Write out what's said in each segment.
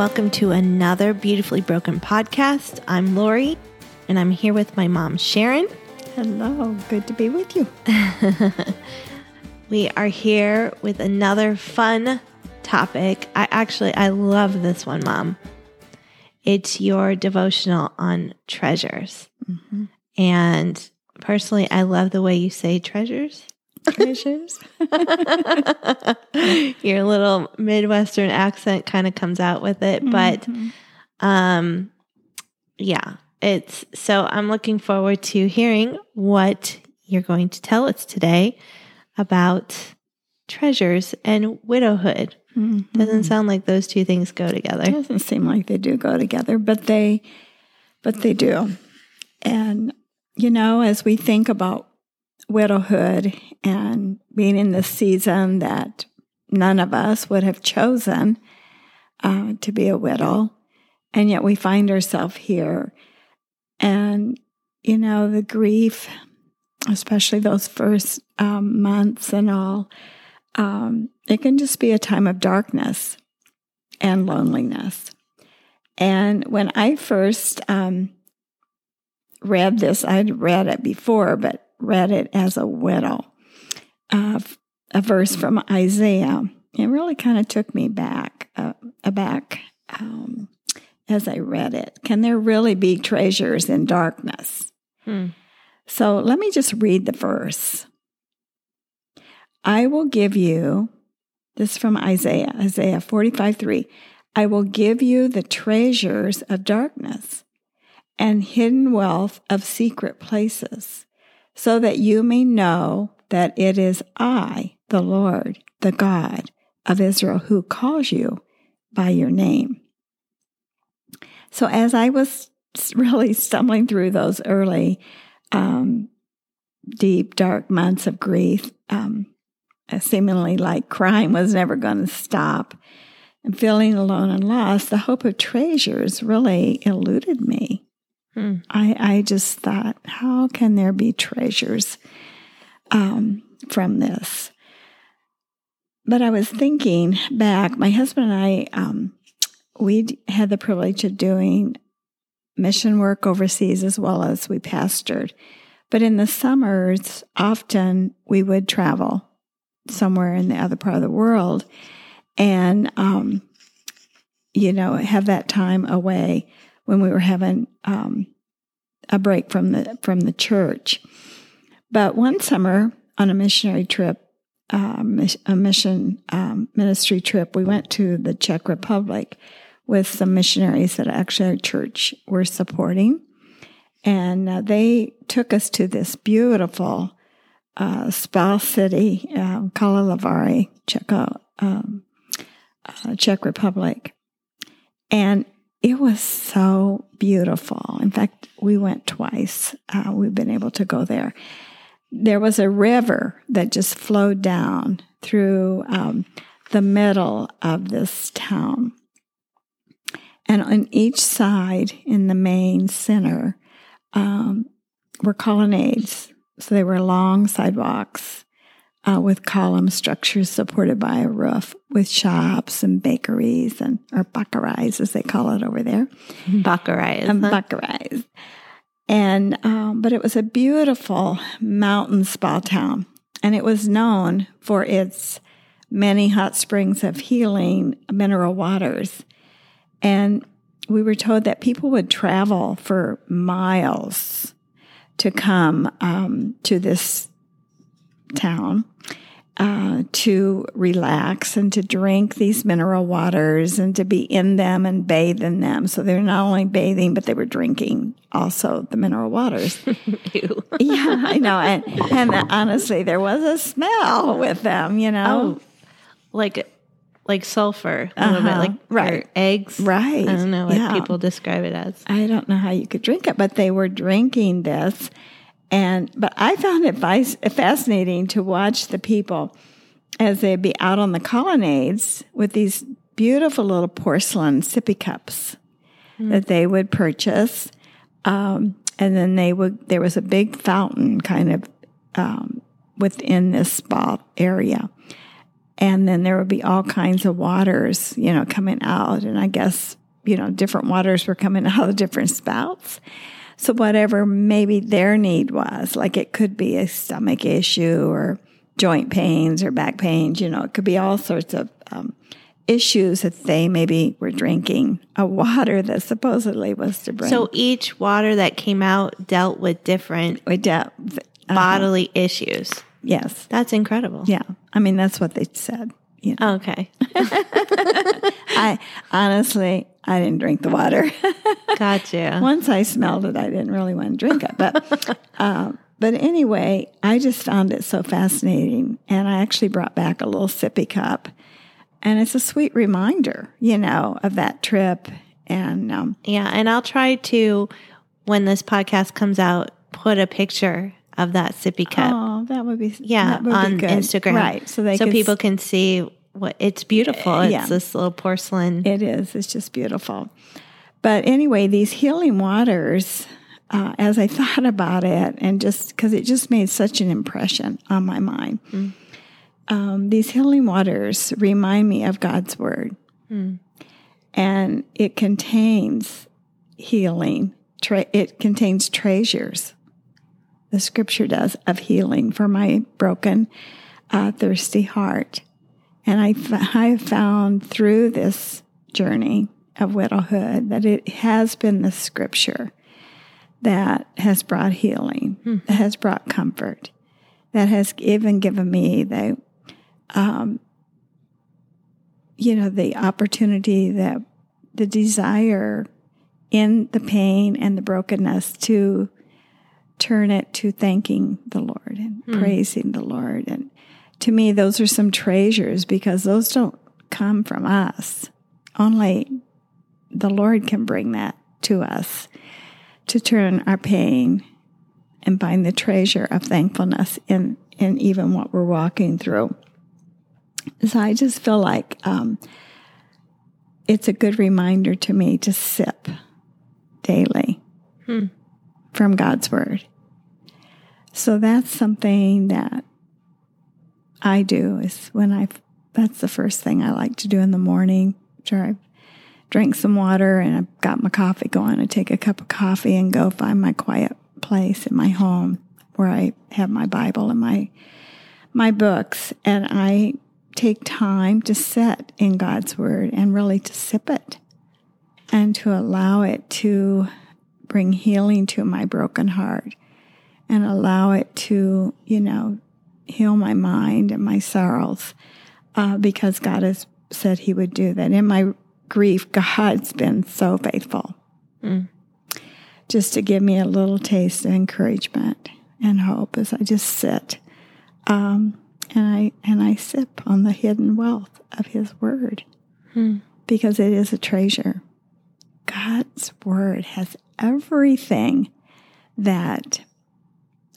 welcome to another Beautifully Broken podcast. I'm Lori, and I'm here with my mom, Sharon. Hello, good to be with you. we are here with another fun topic. I actually I love this one, mom. It's your devotional on treasures. Mm-hmm. And personally, I love the way you say treasures. Treasures. Your little Midwestern accent kind of comes out with it. But mm-hmm. um yeah, it's so I'm looking forward to hearing what you're going to tell us today about treasures and widowhood. Mm-hmm. Doesn't sound like those two things go together. It doesn't seem like they do go together, but they but they do. And you know, as we think about widowhood and being in the season that none of us would have chosen uh, to be a widow, and yet we find ourselves here. And, you know, the grief, especially those first um, months and all, um, it can just be a time of darkness and loneliness. And when I first um, read this, I'd read it before, but read it as a widow. Uh, a verse from Isaiah. It really kind of took me back, uh, aback um, as I read it. Can there really be treasures in darkness? Hmm. So let me just read the verse. I will give you, this from Isaiah, Isaiah 45 3. I will give you the treasures of darkness and hidden wealth of secret places so that you may know that it is I, the Lord, the God of Israel, who calls you by your name. So, as I was really stumbling through those early, um, deep, dark months of grief, um, seemingly like crime was never going to stop, and feeling alone and lost, the hope of treasures really eluded me. Hmm. I, I just thought, how can there be treasures um, from this? But I was thinking back, my husband and I, um, we had the privilege of doing mission work overseas as well as we pastored. But in the summers, often we would travel somewhere in the other part of the world and, um, you know, have that time away when we were having um, a break from the from the church. But one summer on a missionary trip, uh, a mission um, ministry trip, we went to the Czech Republic with some missionaries that actually our church were supporting, and uh, they took us to this beautiful uh, spa city, um, Karlovy Czech, um, uh, Czech Republic, and it was so beautiful. In fact, we went twice. Uh, we've been able to go there. There was a river that just flowed down through um, the middle of this town. And on each side, in the main center, um, were colonnades. So they were long sidewalks uh, with column structures supported by a roof with shops and bakeries and or bakarais as they call it over there. Bakarais. Um, bakarais. And um, but it was a beautiful mountain spa town, and it was known for its many hot springs of healing mineral waters. And we were told that people would travel for miles to come um, to this town uh, to relax and to drink these mineral waters and to be in them and bathe in them. So they're not only bathing, but they were drinking also the mineral waters. yeah, I know. And, and honestly, there was a smell with them, you know. Oh, like like sulfur, a uh-huh. little bit uh-huh. like right. eggs. Right. I don't know what yeah. people describe it as. I don't know how you could drink it, but they were drinking this and but I found it fascinating to watch the people as they'd be out on the colonnades with these beautiful little porcelain sippy cups mm. that they would purchase, um, and then they would. There was a big fountain kind of um, within this spa area, and then there would be all kinds of waters, you know, coming out. And I guess, you know, different waters were coming out of different spouts. So whatever maybe their need was, like it could be a stomach issue or joint pains or back pains, you know, it could be all sorts of um, issues that they maybe were drinking a water that supposedly was to bring. So each water that came out dealt with different we dealt, uh, bodily issues. yes, That's incredible. yeah. I mean, that's what they said. You know, Okay. I honestly, I didn't drink the water. Gotcha. Once I smelled it, I didn't really want to drink it. But, um, but anyway, I just found it so fascinating, and I actually brought back a little sippy cup, and it's a sweet reminder, you know, of that trip. And um, Yeah. And I'll try to, when this podcast comes out, put a picture of that sippy cup. oh, that would be yeah. would On be. Instagram. right? So they so people s- can see what it's beautiful. It's yeah. this little porcelain. It is. It's just beautiful. But anyway, these healing waters, uh, as I thought about it, and just because it just made such an impression on my mind, um, these healing waters remind me of God's Word. And it contains healing, tre- it contains treasures. The scripture does of healing for my broken, uh, thirsty heart. And I, I found through this journey of widowhood that it has been the scripture that has brought healing, that has brought comfort, that has even given me the, um, you know, the opportunity, that the desire in the pain and the brokenness to turn it to thanking the Lord and praising the Lord. And to me, those are some treasures because those don't come from us. Only the Lord can bring that to us to turn our pain and find the treasure of thankfulness in, in even what we're walking through. So I just feel like um, it's a good reminder to me to sip daily from God's Word. So that's something that I do is when I that's the first thing I like to do in the morning after I've drank some water and I've got my coffee going. I take a cup of coffee and go find my quiet place in my home where I have my Bible and my my books and I take time to sit in God's word and really to sip it and to allow it to bring healing to my broken heart and allow it to, you know, heal my mind and my sorrows uh, because God has said He would do that. In my grief, God's been so faithful just to give me a little taste of encouragement and hope as I just sit. Um, and I and I sip on the hidden wealth of His Word because it is a treasure. God's Word has everything that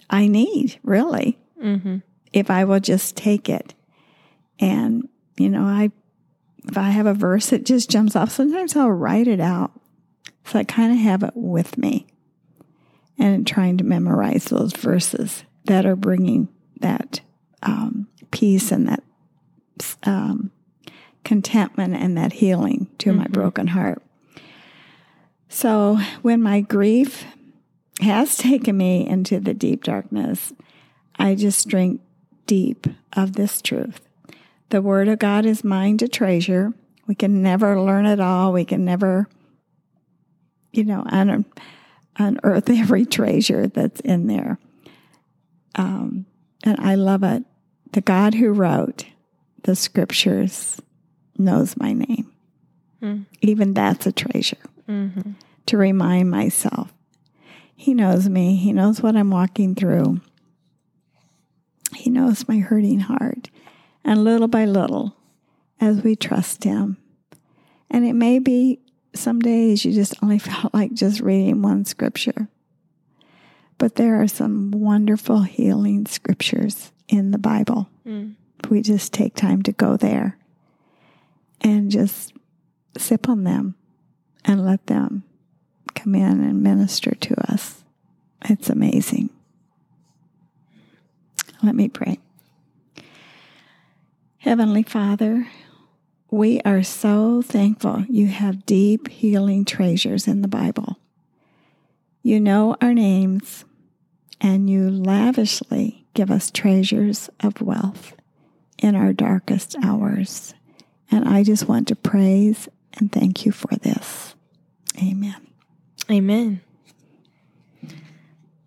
I need, really, Mm-hmm. If I will just take it. And, you know, I if I have a verse that just jumps off, sometimes I'll write it out. So I kind of have it with me and trying to memorize those verses that are bringing that um, peace and that um, contentment and that healing to my broken heart. So when my grief has taken me into the deep darkness, I just drink deep of this truth. The Word of God is mine to treasure. We can never learn it all. We can never, you know, un- unearth every treasure that's in there. Um, and I love it. The God who wrote the scriptures knows my name. Even that's a treasure to remind myself. He knows me. He knows what I'm walking through. He knows my hurting heart. And little by little, as we trust Him, and it may be some days you just only felt like just reading one scripture. But there are some wonderful healing scriptures in the Bible. If we just take time to go there and just sip on them and let them come in and minister to us. It's amazing. Let me pray. Heavenly Father, we are so thankful you have deep healing treasures in the Bible. You know our names, and you lavishly give us treasures of wealth in our darkest hours. And I just want to praise and thank you for this. Amen. Amen.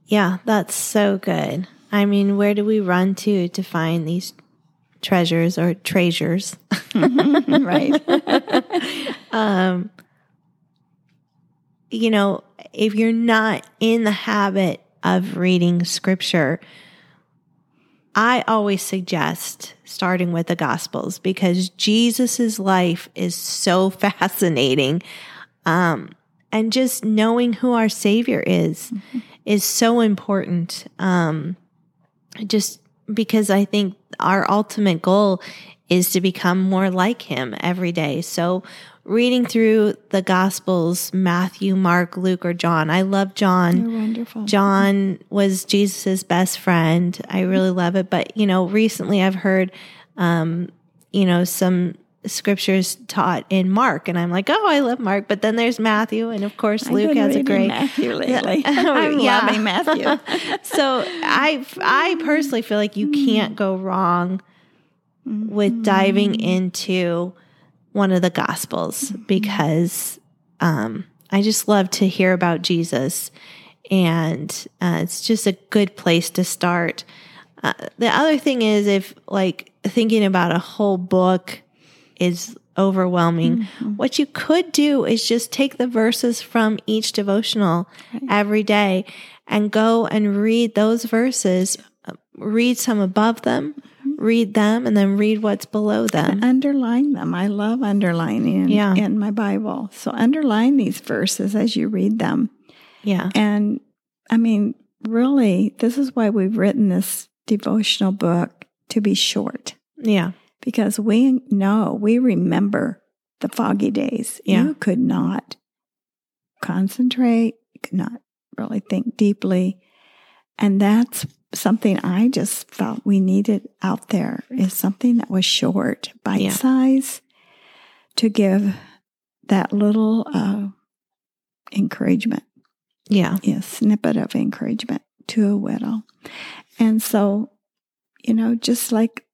Yeah, that's so good. I mean, where do we run to to find these treasures or treasures? right. um, you know, if you're not in the habit of reading scripture, I always suggest starting with the Gospels because Jesus's life is so fascinating. Um, and just knowing who our Savior is mm-hmm. is so important. Um, just because I think our ultimate goal is to become more like Him every day. So reading through the Gospels, Matthew, Mark, Luke, or John. I love John. You're wonderful. John was Jesus's best friend. I really love it. But, you know, recently I've heard, um, you know, some scriptures taught in Mark, and I'm like, oh, I love Mark. But then there's Matthew, and of course Luke has a great Matthew lately. I'm yeah. loving Matthew. so I, I personally feel like you can't go wrong with diving mm-hmm. into one of the Gospels mm-hmm. because um, I just love to hear about Jesus. And uh, it's just a good place to start. Uh, the other thing is, if like thinking about a whole book is overwhelming, mm-hmm. what you could do is just take the verses from each devotional right. every day and go and read those verses, uh, read some above them, read them and then read what's below them. And underline them. I love underlining yeah. in my Bible. So underline these verses as you read them. Yeah. And I mean, really, this is why we've written this devotional book to be short. Yeah. Because we know, we remember the foggy days. Yeah. You could not concentrate, you could not really think deeply. And that's something I just felt we needed out there is something that was short, bite yeah. size, to give that little uh, encouragement. Yeah. A snippet of encouragement to a widow. And so, you know, just like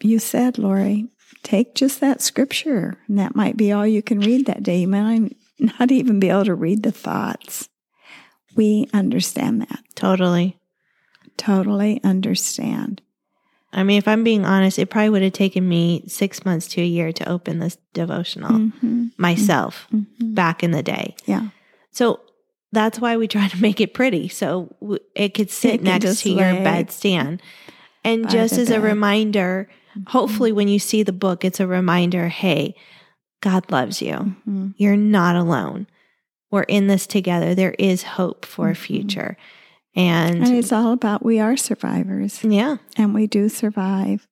you said, Lori, take just that scripture, and that might be all you can read that day. You might not even be able to read the thoughts. We understand that. Totally totally understand. I mean, if I'm being honest, it probably would have taken me six months to a year to open this devotional mm-hmm. myself mm-hmm. back in the day. Yeah. So that's why we try to make it pretty. So it could sit it next to your bedstand. And just as a reminder, mm-hmm. hopefully when you see the book, it's a reminder hey, God loves you. Mm-hmm. You're not alone. We're in this together. There is hope for a mm-hmm. future. And, and it's all about we are survivors. Yeah. And we do survive.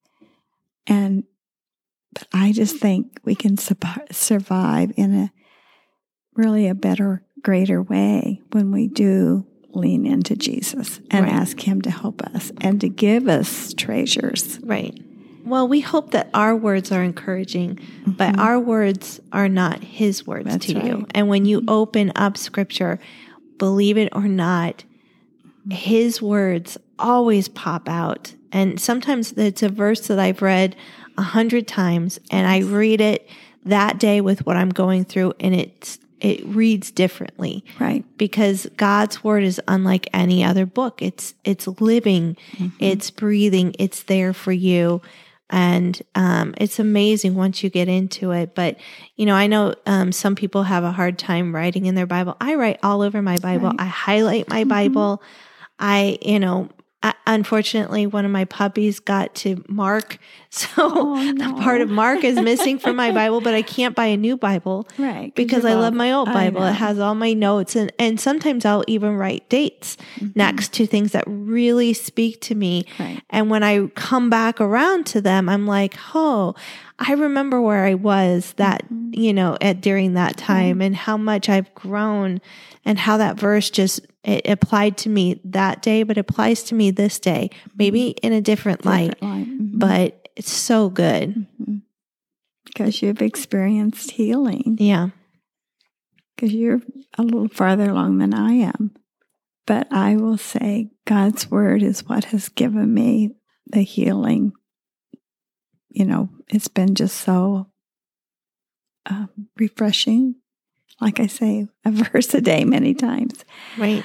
And but I just think we can su- survive in a really a better, greater way when we do lean into Jesus and right. ask Him to help us and to give us treasures. Right. Well, we hope that our words are encouraging, mm-hmm. but our words are not His words That's to right. you. And when you mm-hmm. open up Scripture, believe it or not, his words always pop out. And sometimes it's a verse that I've read a hundred times and I read it that day with what I'm going through and it's it reads differently. Right. Because God's word is unlike any other book. It's it's living, mm-hmm. it's breathing, it's there for you. And um, it's amazing once you get into it. But, you know, I know um, some people have a hard time writing in their Bible. I write all over my Bible, right. I highlight my mm-hmm. Bible. I, you know, I, unfortunately, one of my puppies got to Mark. So oh, no. the part of Mark is missing from my Bible, but I can't buy a new Bible. Right. Because I love my old Bible. It has all my notes and, and sometimes I'll even write dates mm-hmm. next to things that really speak to me. Right. And when I come back around to them, I'm like, oh, I remember where I was that, mm-hmm. you know, at during that time and how much I've grown and how that verse just it applied to me that day, but applies to me this day, maybe mm-hmm. in a different, different light, light. Mm-hmm. but it's so good. Mm-hmm. because you've experienced healing, Yeah. because you're a little farther along than I am. But I will say God's word is what has given me the healing. You know, it's been just so um, refreshing. Like I say, a verse a day many times. Right.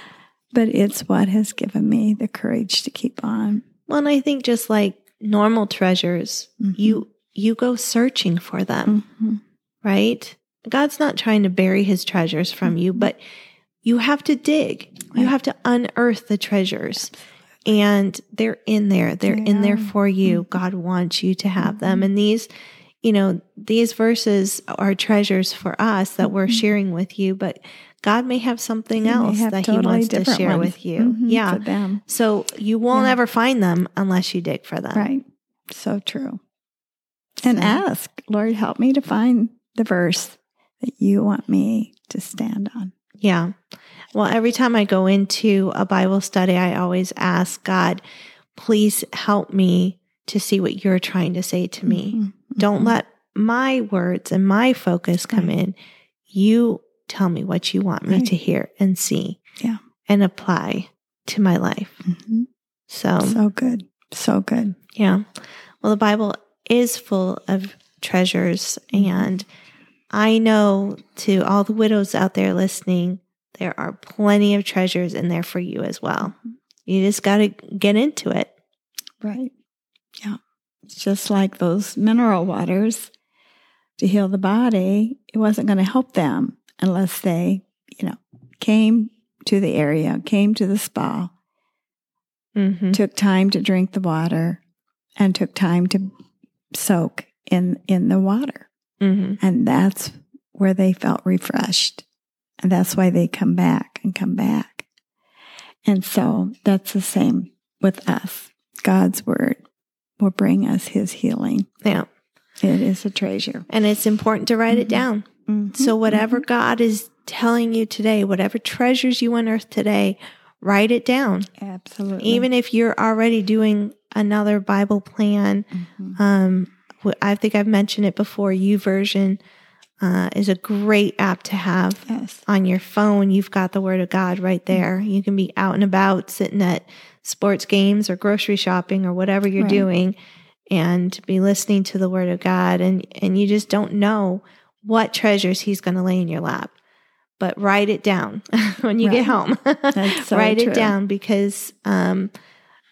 But it's what has given me the courage to keep on. Well, and I think just like normal treasures, Mhm. you you go searching for them, Mhm. right? God's not trying to bury his treasures from you, but you have to dig. You Mm-hmm. Have to unearth the treasures. And they're in there. They're They in there. Mm-hmm. for you. God wants you to have them. And these, you know, these verses are treasures for us that we're sharing with you, but God may have something He else have that totally He wants to share ones. with you. Mhm, Yeah. Them. So you won't Yeah. ever find them unless you dig for them. Right. So true. And So- ask, Lord, help me to find the verse that you want me to stand on. Yeah. Well, every time I go into a Bible study, I always ask God, please help me to see what you're trying to say to me. Mhm, Don't mhm. let my words and my focus come Right. in. You tell me what you want me Right. to hear and see Yeah. and apply to my life. Mhm. So, So good. So good. yeah. Well, the Bible is full of treasures. And I know to all the widows out there listening, there are plenty of treasures in there for you as well. You just got to get into it. Right. Just like those mineral waters to heal the body. It wasn't going to help them unless they, you know, came to the area, came to the spa, Mm-hmm. took time to drink the water, and took time to soak in in the water. Mm-hmm. And that's where they felt refreshed. And that's why they come back and come back. And so that's the same with us. God's word will bring us his healing. Yeah. It is a treasure. And it's important to write it Mhm. down. Mhm. So, whatever God is telling you today, whatever treasures you unearth today, write it down. Absolutely. Even if you're already doing another Bible plan, Mhm. um, I think I've mentioned it before. YouVersion uh, is a great app to have yes. on your phone. You've got the Word of God right there. You can be out and about, sitting at sports games or grocery shopping or whatever you're Right. doing, and be listening to the Word of God. And and you just don't know what treasures He's going to lay in your lap. But write it down when you get home. That's so write true. it down because um,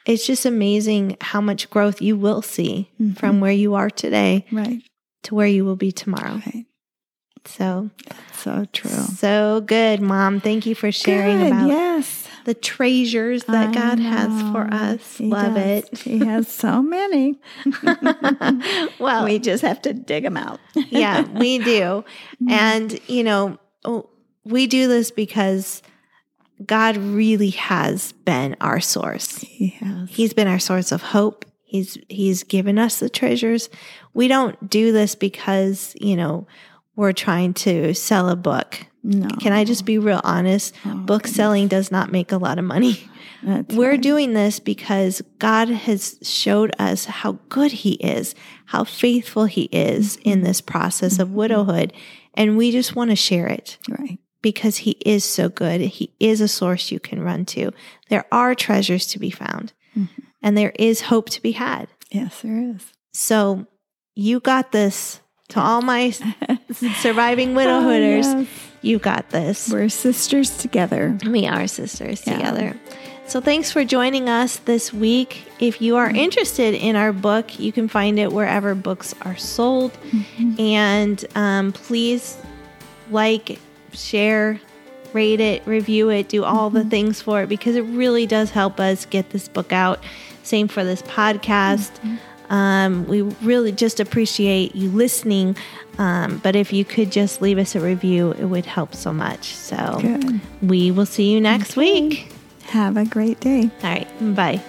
it's just amazing how much growth you will see Mhm. from where you are today Right. to where you will be tomorrow. Right. So, So true. so good, Mom. Thank you for sharing Good, about yes. The treasures that I God has for us. He Love does. he has so many. well, we just have to dig them out. yeah, we do. Mm. And, you know, oh, we do this because God really has been our source. He has. He's been our source of hope. He's he's given us the treasures. We don't do this because, you know, we're trying to sell a book. No. Can I just be real honest? Oh, Book goodness. selling does not make a lot of money. That's We're right. doing this because God has showed us how good He is, how faithful He is Mm-hmm. in this process of widowhood. And we just want to share it right. because He is so good. He is a source you can run to. There are treasures to be found, Mhm. and there is hope to be had. Yes, there is. So you got this. To all my surviving widowhooders, Oh, yes. You got this. We're sisters together. We are sisters Yeah. together. So thanks for joining us this week. If you are interested in our book, you can find it wherever books are sold. Mm-hmm. And um, please like, share, rate it, review it, do all the mm-hmm. things for it because it really does help us get this book out. Same for this podcast. Mm-hmm. Um, we really just appreciate you listening. Um, but if you could just leave us a review, it would help so much. So Good. we will see you next Okay. week. Have a great day. All right. Bye.